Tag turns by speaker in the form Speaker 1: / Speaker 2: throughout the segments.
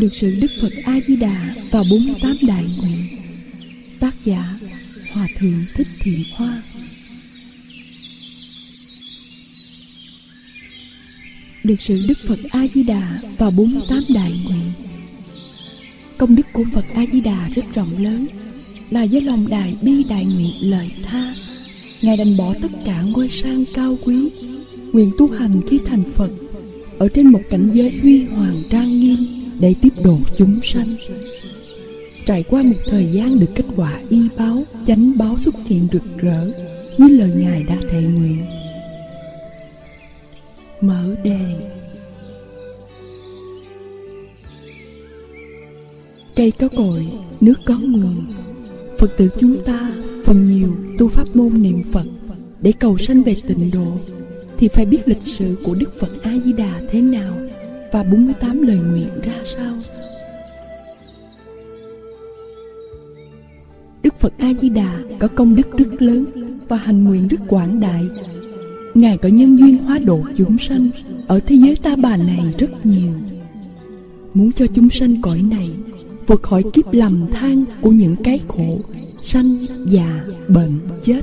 Speaker 1: được sự Đức Phật A Di Đà và 48 đại nguyện. Tác giả Hòa thượng Thích Thiện Hoa. Được sự Đức Phật A Di Đà và 48 đại nguyện. Công đức của Phật A Di Đà rất rộng lớn, là với lòng đại bi đại nguyện lợi tha. Ngài đành bỏ tất cả ngôi sang cao quý, nguyện tu hành khi thành Phật ở trên một cảnh giới huy hoàng trang nghiêm để tiếp độ chúng sanh. Trải qua một thời gian được kết quả y báo, chánh báo xuất hiện rực rỡ như lời ngài đã thệ nguyện. Mở đề. Cây có cội, nước có nguồn. Phật tử chúng ta phần nhiều tu pháp môn niệm phật để cầu sanh về tịnh độ thì phải biết lịch sử của đức phật a di đà thế nào và 48 lời nguyện ra sao. Đức Phật A Di Đà có công đức rất lớn và hành nguyện rất quảng đại. Ngài có nhân duyên hóa độ chúng sanh ở thế giới ta bà này rất nhiều. Muốn cho chúng sanh cõi này vượt khỏi kiếp lầm than của những cái khổ sanh, già, bệnh, chết.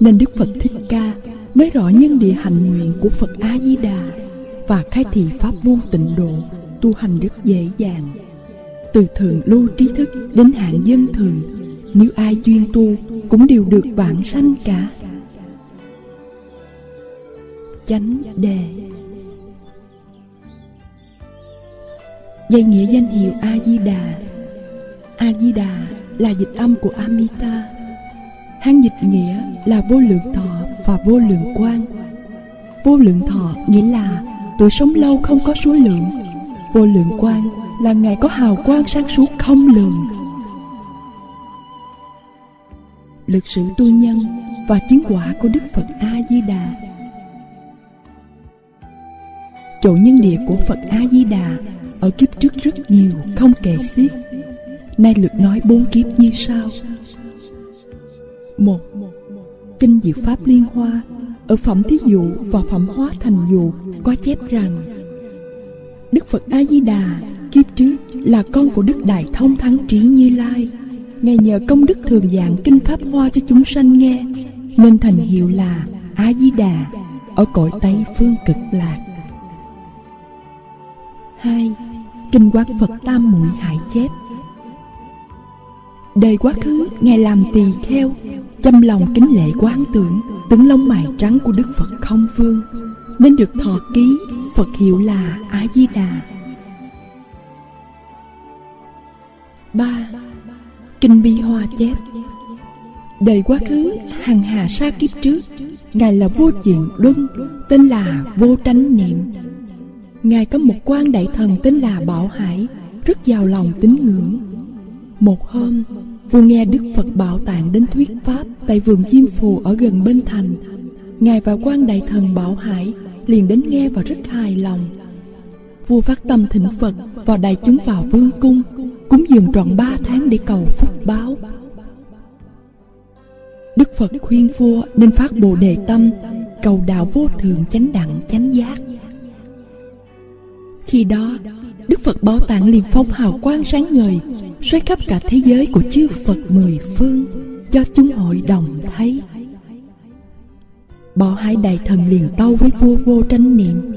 Speaker 1: Nên Đức Phật Thích Ca nói rõ nhân địa hành nguyện của Phật A Di Đà và khai thị pháp môn tịnh độ, tu hành rất dễ dàng. Từ thường lưu trí thức đến hạng dân thường, nếu ai chuyên tu cũng đều được vãng sanh cả. Chánh đề. Dây nghĩa danh hiệu a di đà a di đà là dịch âm của amita. Hán dịch nghĩa là vô lượng thọ và vô lượng quang. Vô lượng thọ nghĩa là tuổi sống lâu không có số lượng. Vô lượng quan là ngài có hào quang sáng suốt không lường. Lực sử tu nhân và chiến quả của đức phật a di đà chỗ nhân địa của phật a di đà ở kiếp trước rất nhiều, không kể xiết. Nay lượt nói bốn kiếp như sau. Một, kinh diệu pháp liên hoa ở phẩm thí dụ và phẩm hóa thành dụ có chép rằng Đức Phật A Di Đà kiếp trước là con của Đức Đại Thông Thắng Trí Như Lai. Ngài nhờ công đức thường dạng kinh pháp hoa cho chúng sanh nghe, nên thành hiệu là A Di Đà ở cõi Tây phương cực lạc. hai Kinh quán Phật Tam Muội Hải chép Đời quá khứ Ngài làm tỳ kheo Chăm lòng kính lệ quán tưởng, Tướng lông mày trắng của Đức Phật không phương Nên được thọ ký Phật hiệu là A Di Đà. ba, Kinh Bi Hoa chép. Đời quá khứ, hằng hà sa kiếp trước, Ngài là vua diện luân, Tên là vô tránh niệm. Ngài có một quan đại thần tên là Bảo Hải, Rất giàu lòng tín ngưỡng. Một hôm Vua nghe Đức Phật Bảo Tạng đến thuyết pháp Tại vườn Diêm Phù ở gần bên thành. Ngài và quan đại thần Bảo Hải liền đến nghe và rất hài lòng. Vua phát tâm thỉnh phật và đại chúng vào vương cung, cúng dường trọn ba tháng để cầu phúc báo. Đức phật khuyên vua nên phát bồ đề tâm, cầu đạo vô thường chánh đẳng, chánh giác. Khi đó đức phật bảo tạng liền phong hào quang sáng ngời xoay khắp cả thế giới của chư phật mười phương cho chúng hội đồng thấy. Bảo hải đại thần liền tâu với vua vô tranh niệm.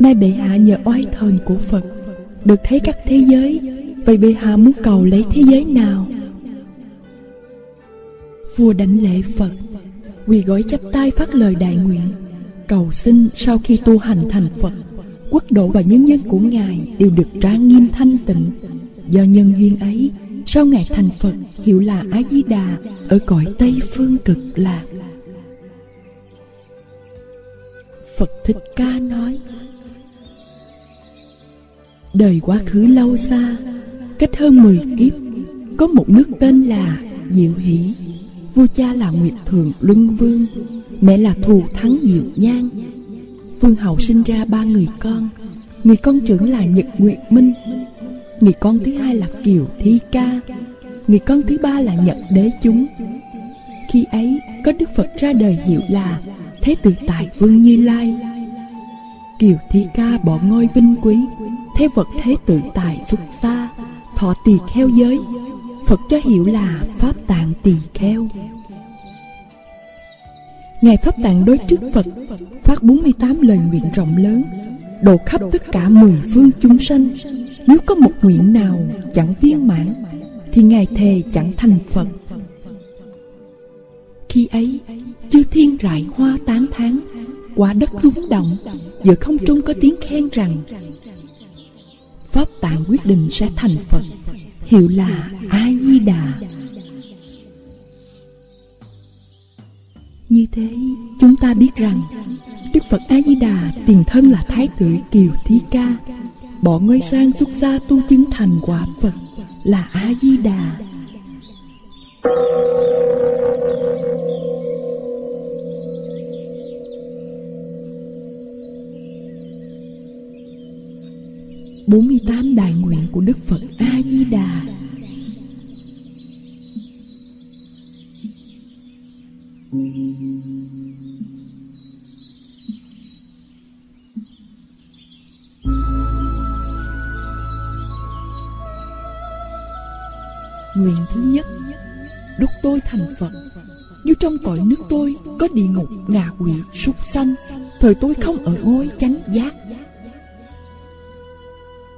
Speaker 1: Nay bệ hạ nhờ oai thần của Phật, Được thấy các thế giới, Vậy bệ hạ muốn cầu lấy thế giới nào? Vua đảnh lễ Phật, Quỳ gối chắp tay phát lời đại nguyện, Cầu xin sau khi tu hành thành Phật. Quốc độ và nhân dân của Ngài Đều được trang nghiêm thanh tịnh. Do nhân duyên ấy, Sau Ngài thành Phật, Hiệu là A-di-đà Ở cõi Tây Phương cực lạc. Phật Thích Ca nói, Đời quá khứ lâu xa, Cách hơn 10 kiếp, Có một nước tên là Diệu Hỷ. Vua cha là Nguyệt Thượng Luân Vương, Mẹ là Thù Thắng Diệu Nhan Vương hậu sinh ra ba người con. Người con trưởng là Nhật Nguyệt Minh. Người con thứ hai là Kiều Thi Ca. Người con thứ ba là Nhật Đế Chúng. Khi ấy, có Đức Phật ra đời hiệu là Thế tự tại vương Như Lai. Kiều Thi Ca bỏ ngôi vinh quý, Thế vật thế tự tại xuất gia Thọ tỳ kheo giới. Phật cho hiểu là Pháp tạng tỳ kheo. Ngài Pháp Tạng đối trước Phật, Phát 48 lời nguyện rộng lớn, Độ khắp tất cả mười phương chúng sanh. Nếu có một nguyện nào chẳng viên mãn, Thì Ngài thề chẳng thành Phật. Khi ấy, Chư thiên rải hoa tán thán, Quả đất rung động Giữa không trung có tiếng khen rằng Pháp Tạng quyết định sẽ thành Phật. Hiệu là A-di-đà thế chúng ta biết rằng Đức Phật A-di-đà tiền thân là Thái tử Kiều Thi Ca Bỏ ngôi sang xuất gia tu chứng thành quả Phật là A-di-đà bốn mươi tám đại nguyện của Đức Phật A Di Đà. Nguyện thứ nhất. Đúc tôi thành Phật. Như trong cõi nước tôi Có địa ngục ngạ quỷ súc sanh, Thời tôi không ở ngôi chánh giác.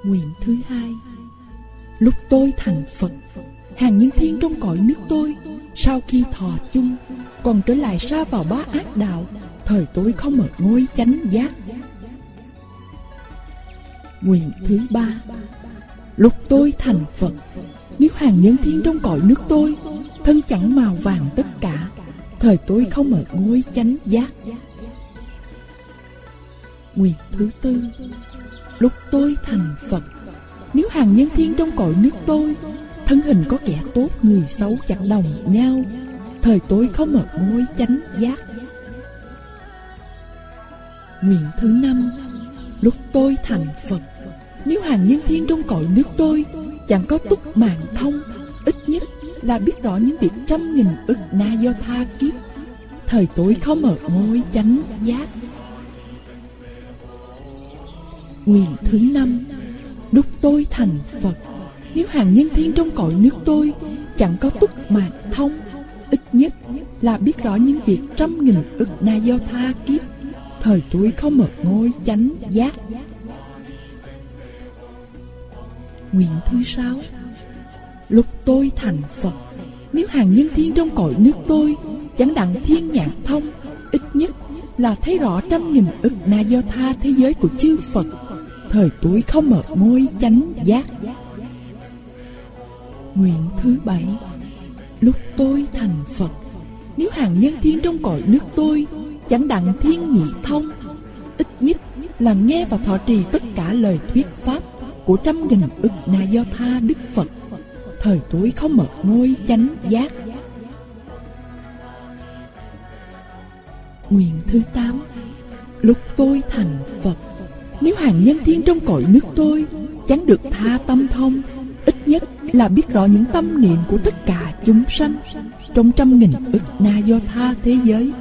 Speaker 1: Nguyện thứ hai. Lúc tôi thành Phật, Hàng nhân thiên trong cõi nước tôi, Sau khi thọ chung, Còn trở lại xa vào bá ác đạo, Thời tôi không ở ngôi chánh giác. Nguyện thứ ba. Lúc tôi thành Phật nếu hàng nhân thiên trong cõi nước tôi, Thân chẳng màu vàng tất cả, Thời tôi không ở ngôi chánh giác. Nguyện thứ tư, Lúc tôi thành Phật, Nếu hàng nhân thiên trong cõi nước tôi, Thân hình có kẻ tốt người xấu chẳng đồng nhau, Thời tôi không ở ngôi chánh giác. Nguyện thứ năm, Lúc tôi thành Phật, Nếu hàng nhân thiên trong cõi nước tôi Chẳng có túc mạng thông, Ít nhất là biết rõ những việc trăm nghìn ức na do tha kiếp. Thời tối khó mở ngôi chánh giác. Nguyện thứ năm, Đúc tôi thành Phật. Nếu hàng nhân thiên trong cõi nước tôi, Chẳng có túc mạng thông, Ít nhất là biết rõ những việc trăm nghìn ức na do tha kiếp. Thời tuổi không mở ngôi chánh giác. Nguyện thứ sáu Lúc tôi thành Phật, Nếu hàng nhân thiên trong cõi nước tôi, Chẳng đặng thiên nhạc thông, Ít nhất là thấy rõ trăm nghìn ức na do tha thế giới của chư Phật, thời tuổi không mở môi chánh giác. Nguyện thứ bảy, Lúc tôi thành Phật, Nếu hàng nhân thiên trong cõi nước tôi, Chẳng đặng thiên nhị thông, Ít nhất là nghe và thọ trì tất cả lời thuyết pháp của trăm nghìn ức na do tha Đức Phật. Thời tuổi không mở ngôi chánh giác. Nguyện thứ tám, Lúc tôi thành Phật, nếu hàng nhân thiên trong cõi nước tôi Chẳng được tha tâm thông, Ít nhất là biết rõ những tâm niệm của tất cả chúng sanh Trong trăm nghìn ức na do tha thế giới.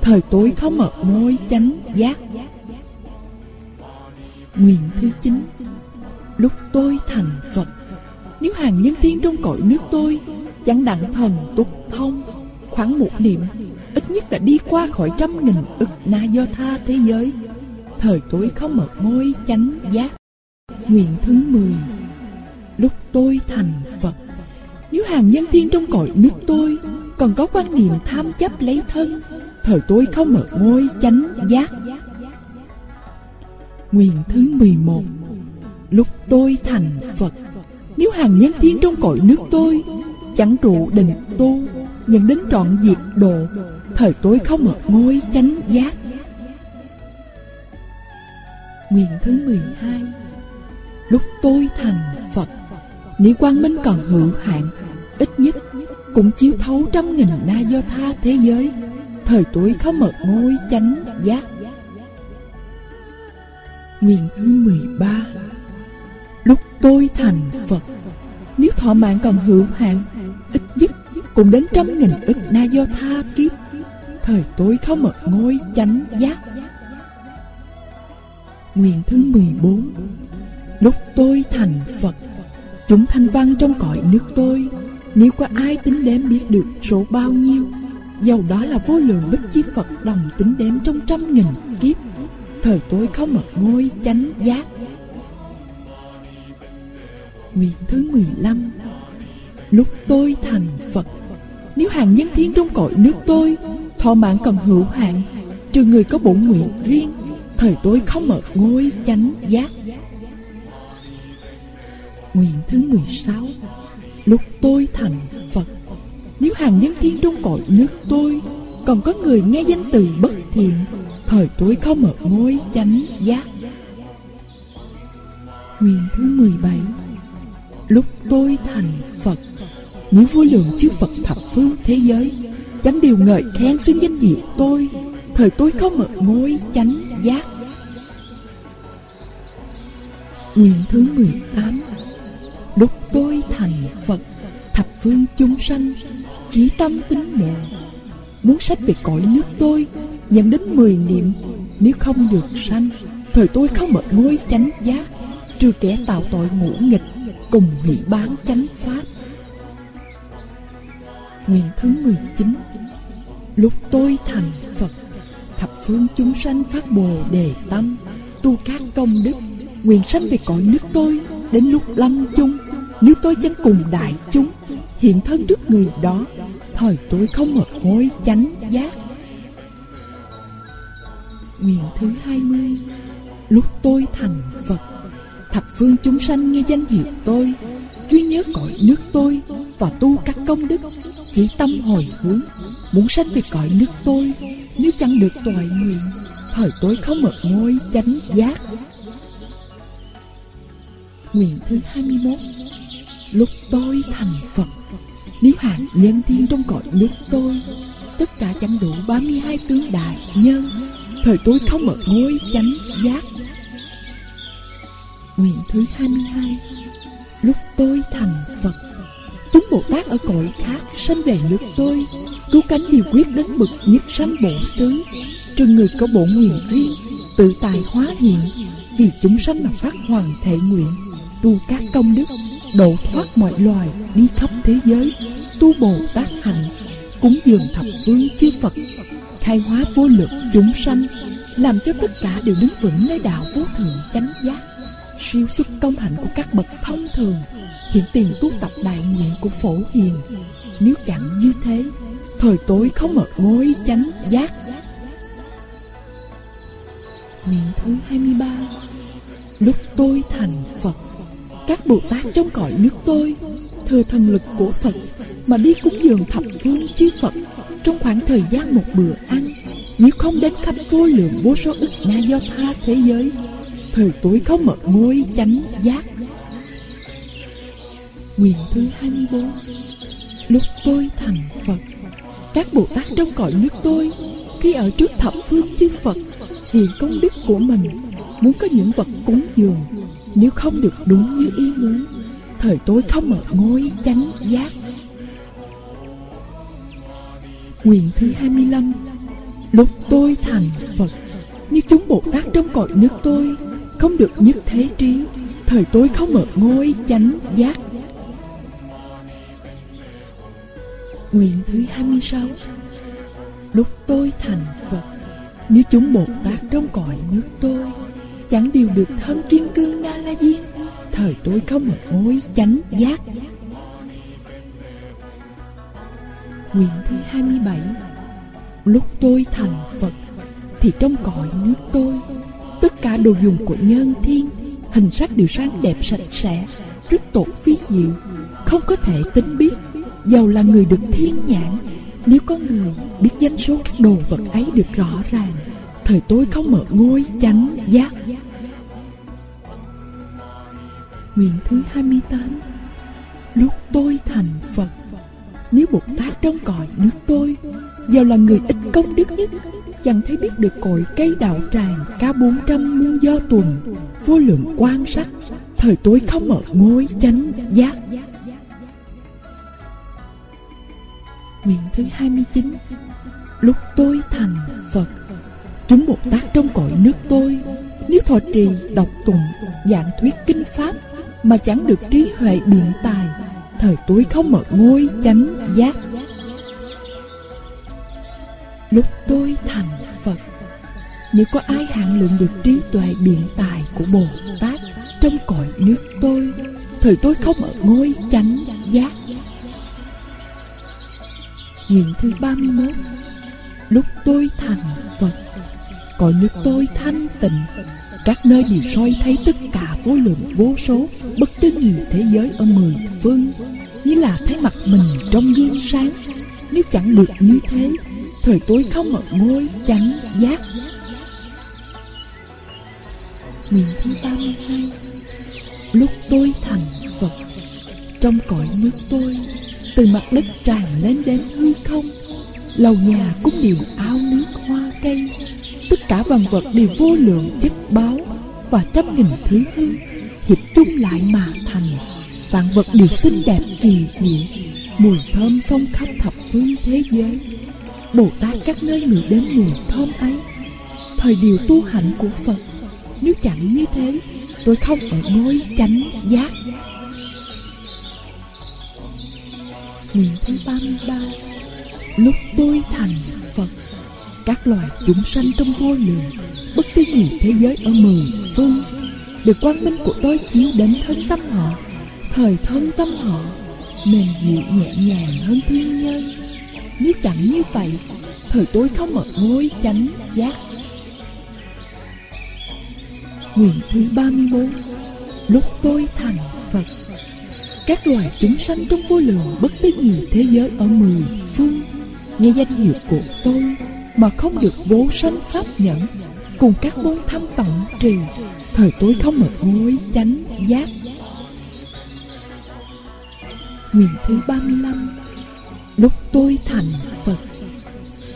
Speaker 1: Thời tối không mở ngôi chánh giác. Nguyện thứ chín Lúc tôi thành Phật, Nếu hàng nhân thiên trong cõi nước tôi Chẳng đặng thần túc thông, Khoảng một niệm, Ít nhất là đi qua khỏi trăm nghìn ức na do tha thế giới. Thời tôi không mở ngôi chánh giác. Nguyện thứ mười. Lúc tôi thành phật, nếu hàng nhân thiên trong cõi nước tôi còn có quan niệm tham chấp lấy thân, thời tôi không mở ngôi chánh giác. Nguyện thứ mười một lúc tôi thành phật, nếu hàng nhân thiên trong cõi nước tôi chẳng trụ định tu, nhận đến trọn diệt độ, thời tôi không mở ngôi chánh giác Nguyện thứ 12 Lúc tôi thành Phật Nếu quang minh còn hữu hạn, Ít nhất cũng chiếu thấu trăm nghìn na do tha thế giới, Thời tuổi khó mở ngôi chánh giác Nguyện thứ 13 ba tôi thành Phật. Nếu thọ mạng còn hữu hạn, Ít nhất cũng đến trăm nghìn ức na do tha kiếp. Thời tôi khó mở ngôi chánh giác. Nguyện thứ 14 Lúc tôi thành Phật, Chúng thanh văn trong cõi nước tôi. Nếu có ai tính đếm biết được số bao nhiêu, Dầu đó là vô lượng bích chi Phật đồng tính đếm trong trăm nghìn kiếp, Thời tôi không ở ngôi chánh giác. Nguyện thứ 15 Lúc tôi thành Phật, Nếu hàng nhân thiên trong cõi nước tôi Thọ mạng còn hữu hạn, Trừ người có bổn nguyện riêng, Thời tôi không ở ngôi chánh giác. Nguyện thứ 16 Lúc tôi thành Phật, Nếu hàng nhân thiên trong cõi nước tôi Còn có người nghe danh từ bất thiện, Thời tôi không ở ngôi chánh giác. Nguyện thứ 17 Lúc tôi thành Phật, Những vô lượng chư Phật thập phương thế giới Chẳng điều ngợi khen xưng danh hiệu tôi, Thời tôi không mở ngôi chánh giác. Nguyện thứ 18 Lúc tôi thành Phật, Thập phương chúng sanh, Chí tâm tính mộ, Muốn sách về cõi nước tôi, Nhận đến 10 niệm, Nếu không được sanh, Thời tôi không mở ngôi chánh giác, Trừ kẻ tạo tội ngũ nghịch Cùng hỷ bán chánh pháp. Nguyện thứ 19 Lúc tôi thành Phật, Thập phương chúng sanh phát bồ đề tâm, Tu các công đức, Nguyện sanh về cõi nước tôi, Đến lúc lâm chung, Nếu tôi chẳng cùng đại chúng, Hiện thân trước người đó, Thời tôi không ở ngôi chánh giác. Nguyện thứ 20 Lúc tôi thành Phật Thập phương chúng sanh nghe danh hiệu tôi Duy nhớ cõi nước tôi Và tu các công đức, Chỉ tâm hồi hướng. Muốn sanh về cõi nước tôi, Nếu chẳng được toại nguyện, Thời tôi không ở ngôi chánh giác. Nguyện thứ 21 Lúc tôi thành Phật, Nếu hạng nhân thiên trong cõi nước tôi, Tất cả chẳng đủ 32 tướng đại nhân, Thời tôi không ở ngôi chánh giác. Nguyện thứ 22 Lúc tôi thành Phật, Chúng Bồ Tát ở cõi khác sanh về nước tôi, Cứu cánh điều quyết đến bực nhất sanh bộ xứ. Trừ người có bổ nguyện riêng, Tự tài hóa hiện, Vì chúng sanh mà phát hoàn thể nguyện. Tu các công đức, Độ thoát mọi loài Đi khắp thế giới. Tu Bồ Tát hạnh, Cúng dường thập phương chư Phật. Khai hóa vô lực chúng sanh, Làm cho tất cả đều đứng vững nơi đạo vô thượng chánh giác. Siêu xuất công hạnh của các bậc thông thường, Hiện tiền tu tập đại nguyện của phổ hiền. Nếu chẳng như thế, Thời tối không ở ngôi chánh giác. Nguyện thứ 23 Lúc tôi thành Phật, Các Bồ Tát trong cõi nước tôi Thừa thần lực của Phật Mà đi cúng dường thập phương chư Phật Trong khoảng thời gian một bữa ăn, Nếu không đến khắp vô lượng vô số ức na do tha thế giới Thời tối không mở ngôi chánh giác. Nguyện thứ 24 Lúc tôi thành Phật, Các Bồ Tát trong cõi nước tôi, Khi ở trước thập phương chư Phật, Hiện công đức của mình, Muốn có những vật cúng dường, Nếu không được đúng như ý muốn, Thời tôi không mở ngôi chánh giác. Nguyện thứ 25 Lúc tôi thành Phật, Như chúng Bồ Tát trong cõi nước tôi không được nhất thế trí, Thời tôi không mở ngôi chánh giác. Nguyện thứ 26 Lúc tôi thành Phật, Nếu chúng Bồ Tát trong cõi nước tôi, Chẳng điều được thân kiên cương Na La Diên Thời tôi không một ngôi chánh giác. Nguyện thứ 27 Lúc tôi thành Phật, Thì trong cõi nước tôi Tất cả đồ dùng của nhân thiên Hình sắc đều sáng đẹp sạch sẽ, Rất tốt phi diệu, Không có thể tính biết. Giàu là người được thiên nhãn. Nếu có người biết danh số các đồ vật ấy được rõ ràng, Thời tôi không mở ngôi chánh giác. Nguyện thứ 28 Lúc tôi thành Phật, Nếu Bồ Tát trong cõi nước tôi, giàu là người ít công đức nhất. Chẳng thấy biết được cội cây đạo tràng Ca bốn trăm muôn do tuần. Vô lượng quan sắc Thời tối không mở ngôi chánh giác. Nguyện thứ 29 Lúc tôi thành Phật Chúng Bồ Tát trong cõi nước tôi. Nếu thọ trì, đọc tụng, giảng thuyết kinh Pháp Mà chẳng được trí huệ biện tài Thời tối không mở ngôi chánh giác. Lúc tôi thành Phật. Nếu có ai hạn lượng được trí tuệ biện tài của Bồ Tát Trong cõi nước tôi Thời tôi không ở ngôi chánh giác. Nguyện thứ 31 Lúc tôi thành Phật, Cõi nước tôi thanh tịnh. Các nơi đều soi thấy tất cả vô lượng, vô số, Bất tư nghị thế giới ở mười phương. Như là thấy mặt mình trong gương sáng. Nếu chẳng được như thế Thời tối không ở ngôi chánh giác. Nguyện thứ 32 Lúc tôi thành Phật, Trong cõi nước tôi, Từ mặt đất tràn lên đến hư không, Lầu nhà cũng đều ao nước hoa cây. Tất cả vạn vật đều vô lượng chất báo Và trăm nghìn thứ hương Hiệp chung lại mà thành. Vạn vật đều xinh đẹp kỳ diệu, Mùi thơm sông khắp thập phương thế giới. Bồ Tát các nơi người đến mùi thơm ấy. Thời điều tu hạnh của Phật, Nếu chẳng như thế, Tôi không ở ngôi chánh giác. Nguyện thứ 33 Lúc tôi thành Phật, Các loài chúng sanh trong vô lượng, Bất tư nghị thế giới ở mười phương, Được quang minh của tôi chiếu đến thân tâm họ, Thời thân tâm họ Mềm dịu nhẹ nhàng hơn thiên nhân. Nếu chẳng như vậy, Thời tôi không ở ngôi chánh giác. Nguyện thứ 34 Lúc tôi thành Phật, Các loài chúng sanh trong vô lượng bất tư nghị thế giới ở mười phương, Nghe danh hiệu của tôi Mà không được vô sanh pháp nhẫn, Cùng các môn thâm tổng trì, Thời tôi không ở ngôi chánh giác. Nguyện thứ 35 Lúc tôi thành Phật,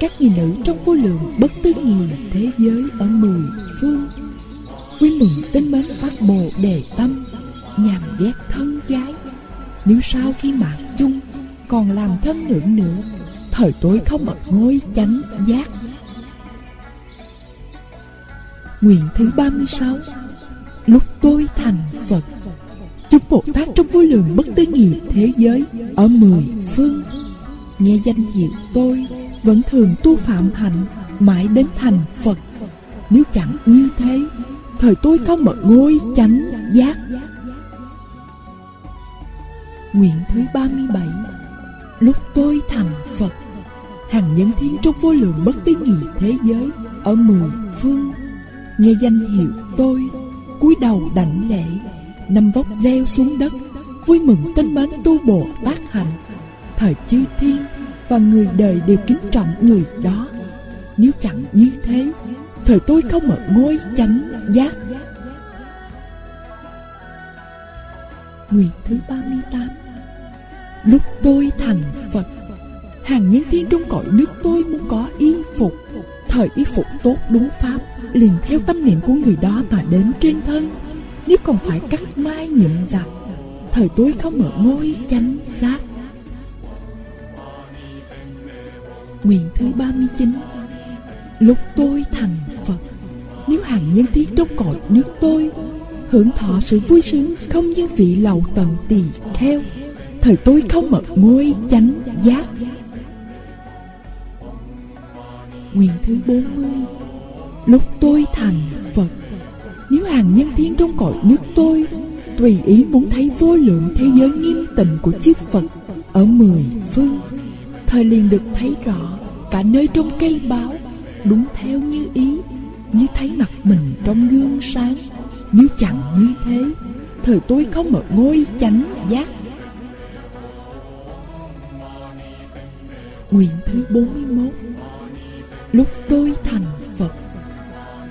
Speaker 1: Các người nữ trong vô lượng bất tư nghị thế giới ở mười phương, Vui mừng tin mến phát bồ đề tâm, Nhằm ghét thân gái. Nếu sau khi mạng chung Còn làm thân nữ nữa, Thời tối không ở ngôi chánh giác. Nguyện thứ 36 Lúc tôi thành Phật, Chúng Bồ Tát trong vô lượng bất tư nghị thế giới Ở mười phương. Nghe danh hiệu tôi, Vẫn thường tu phạm hạnh, Mãi đến thành Phật. Nếu chẳng như thế, Thời tôi không mở ngôi chánh giác. Nguyện thứ 37 Lúc tôi thành Phật, Hàng nhân thiên trong vô lượng bất tín nghị thế giới Ở mười phương. Nghe danh hiệu tôi, cúi đầu đảnh lễ Năm vóc gieo xuống đất, Vui mừng tinh mến tu Bồ Tát hạnh. Thời chư thiên Và người đời đều kính trọng người đó. Nếu chẳng như thế, Thời tôi không ở ngôi chánh giác. Nguyện thứ 38 Lúc tôi thành Phật, Hàng nhân thiên trong cõi nước tôi muốn có y phục. Thời y phục tốt đúng pháp, Liền theo tâm niệm của người đó mà đến trên thân. Nếu còn phải cắt mai nhuộm giặt Thời tôi không ở ngôi chánh giác. Nguyện thứ 39 Lúc tôi thành Phật, Nếu hàng nhân thiên trong cõi nước tôi, Hưởng thọ sự vui sướng Không như vị lầu tận tỳ kheo, Thời tôi không mật ngôi chánh giác. Nguyện thứ 40 Lúc tôi thành Phật, Nếu hàng nhân thiên trong cõi nước tôi, Tùy ý muốn thấy vô lượng thế giới nghiêm tịnh của chiếc Phật Ở mười phương. Thời liền được thấy rõ, Cả nơi trong cây báo, Đúng theo như ý, Như thấy mặt mình trong gương sáng, Nếu chẳng như thế, Thời tôi không ở ngôi chánh giác. Nguyện thứ 41 Lúc tôi thành Phật,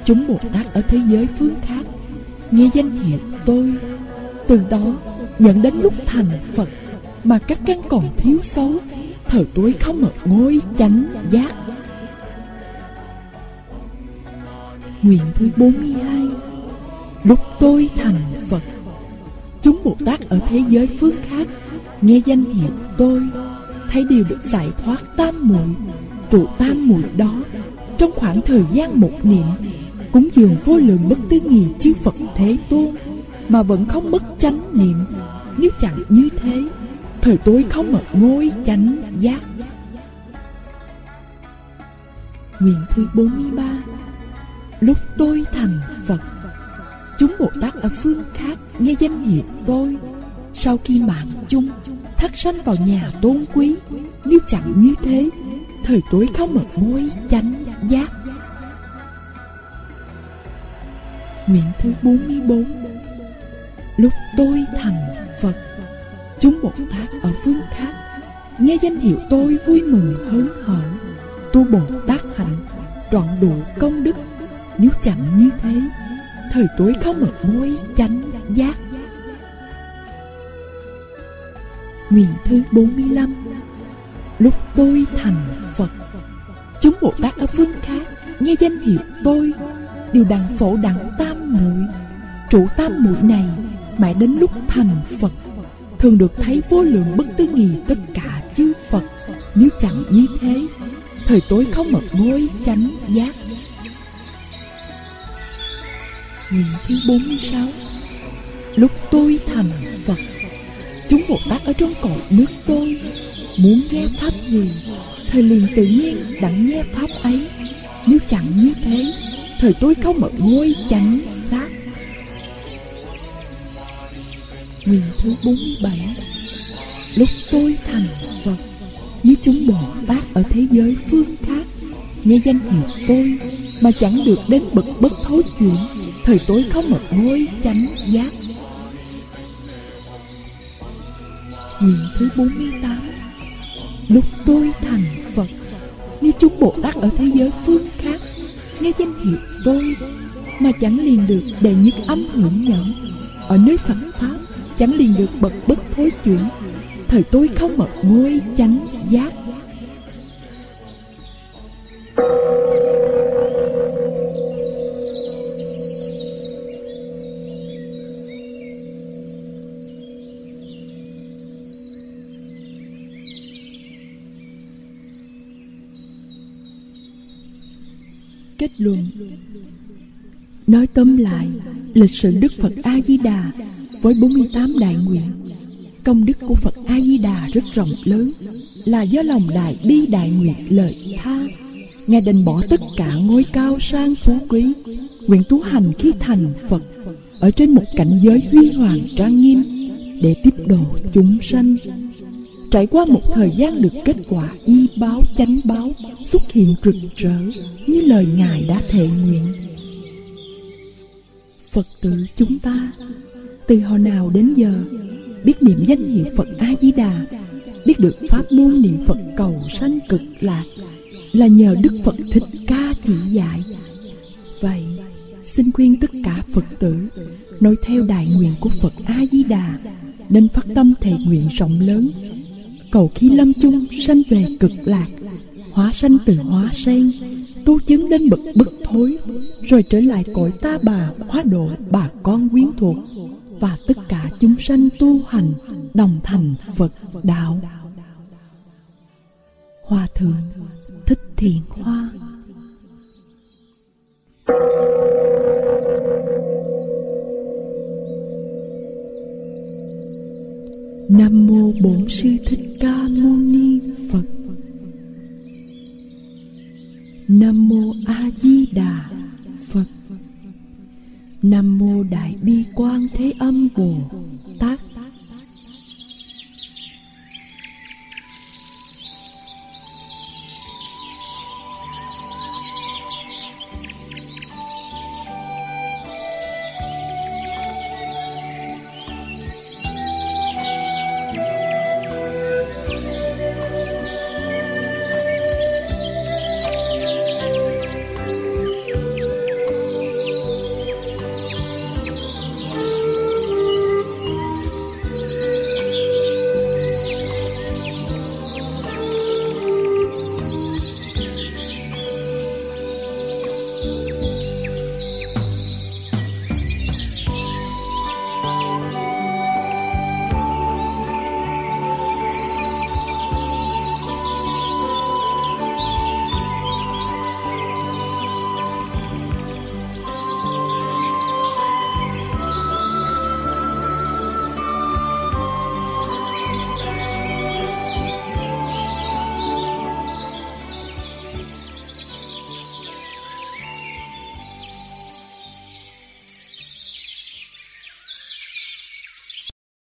Speaker 1: Chúng Bồ Tát ở thế giới phương khác, Nghe danh hiệu tôi, Từ đó nhận đến lúc thành Phật Mà các căn còn thiếu xấu Thời tôi không ở ngôi chánh giác. Nguyện thứ 42 Lúc tôi thành Phật, Chúng Bồ Tát ở thế giới phương khác Nghe danh hiệu tôi, Thấy điều được giải thoát tam muội, Trụ tam muội đó Trong khoảng thời gian một niệm Cúng dường vô lượng bất tư nghị chư Phật Thế Tôn Mà vẫn không mất chánh niệm. Nếu chẳng như thế Thời tôi không mở ngôi chánh giác. Nguyện thứ 43 Lúc tôi thành Phật, Chúng Bồ Tát ở phương khác nghe danh hiệu tôi. Sau khi mạng chung Thắt sanh vào nhà tôn quý, Nếu chẳng như thế, Thời tối không mở ngôi chánh giác. Nguyện thứ 44 Lúc tôi thành Phật Chúng một Tát ở phương khác. Nghe danh hiệu tôi vui mừng hớn hở. Tu Bồ Tát hạnh Trọn đủ công đức. Nếu chẳng như thế, Thời tuổi có một mối chánh giác. Nguyện thứ 45 Lúc tôi thành Phật, Chúng Bồ Tát ở phương khác. Nghe danh hiệu tôi, Đều đặng phổ đẳng tam muội. Trụ tam muội này Mãi đến lúc thành Phật. Thường được thấy vô lượng bất tư nghì tất cả chư Phật. Nếu chẳng như thế, Thời tối không mật ngôi chánh giác. Nguyện thứ 46 Lúc tôi thành Phật, Chúng Bồ Tát ở trong cội nước tôi Muốn nghe Pháp gì? Thời liền tự nhiên đặng nghe Pháp ấy. Nếu chẳng như thế, Thời tôi không mở ngôi chánh Nguyện thứ 47 Lúc tôi thành Phật, Như chúng Bồ Tát ở thế giới phương khác, Nghe danh hiệu tôi Mà chẳng được đến bậc bất thối chuyển, Thời tối có một ngôi chánh giác. Nguyện thứ 48 Lúc tôi thành Phật, Như chúng Bồ Tát ở thế giới phương khác, Nghe danh hiệu tôi Mà chẳng liền được đệ nhất âm hưởng nhẫn Ở nơi Phật Pháp chánh liền được bật bất thối chuyển. Thời tôi không mật ngôi chánh giác. Kết luận. Nói tóm lại, Lịch sử Đức Phật A-di-đà với 48 đại nguyện, Công đức của Phật A-di-đà rất rộng lớn, Là do lòng đại bi đại nguyện lợi tha. Ngài định bỏ tất cả ngôi cao sang phú quý, Nguyện tu hành khi thành Phật, Ở trên một cảnh giới huy hoàng trang nghiêm Để tiếp độ chúng sanh. Trải qua một thời gian được kết quả y báo chánh báo, Xuất hiện rực rỡ như lời Ngài đã thệ nguyện. Phật tử chúng ta từ hồi nào đến giờ, Biết niệm danh hiệu Phật A-di-đà, Biết được pháp môn niệm Phật cầu sanh cực lạc Là nhờ Đức Phật Thích Ca chỉ dạy. Vậy, xin khuyên tất cả Phật tử Nói theo đại nguyện của Phật A-di-đà, Nên phát tâm thề nguyện rộng lớn. Cầu khi lâm chung sanh về cực lạc, hóa sanh từ hóa sen, tu chứng đến bậc bất thối, rồi trở lại cõi ta bà hóa độ bà con quyến thuộc và tất cả chúng sanh tu hành, đồng thành phật đạo. Hòa thượng, thích thiện hoa. Nam mô Bổn sư Thích Ca Mâu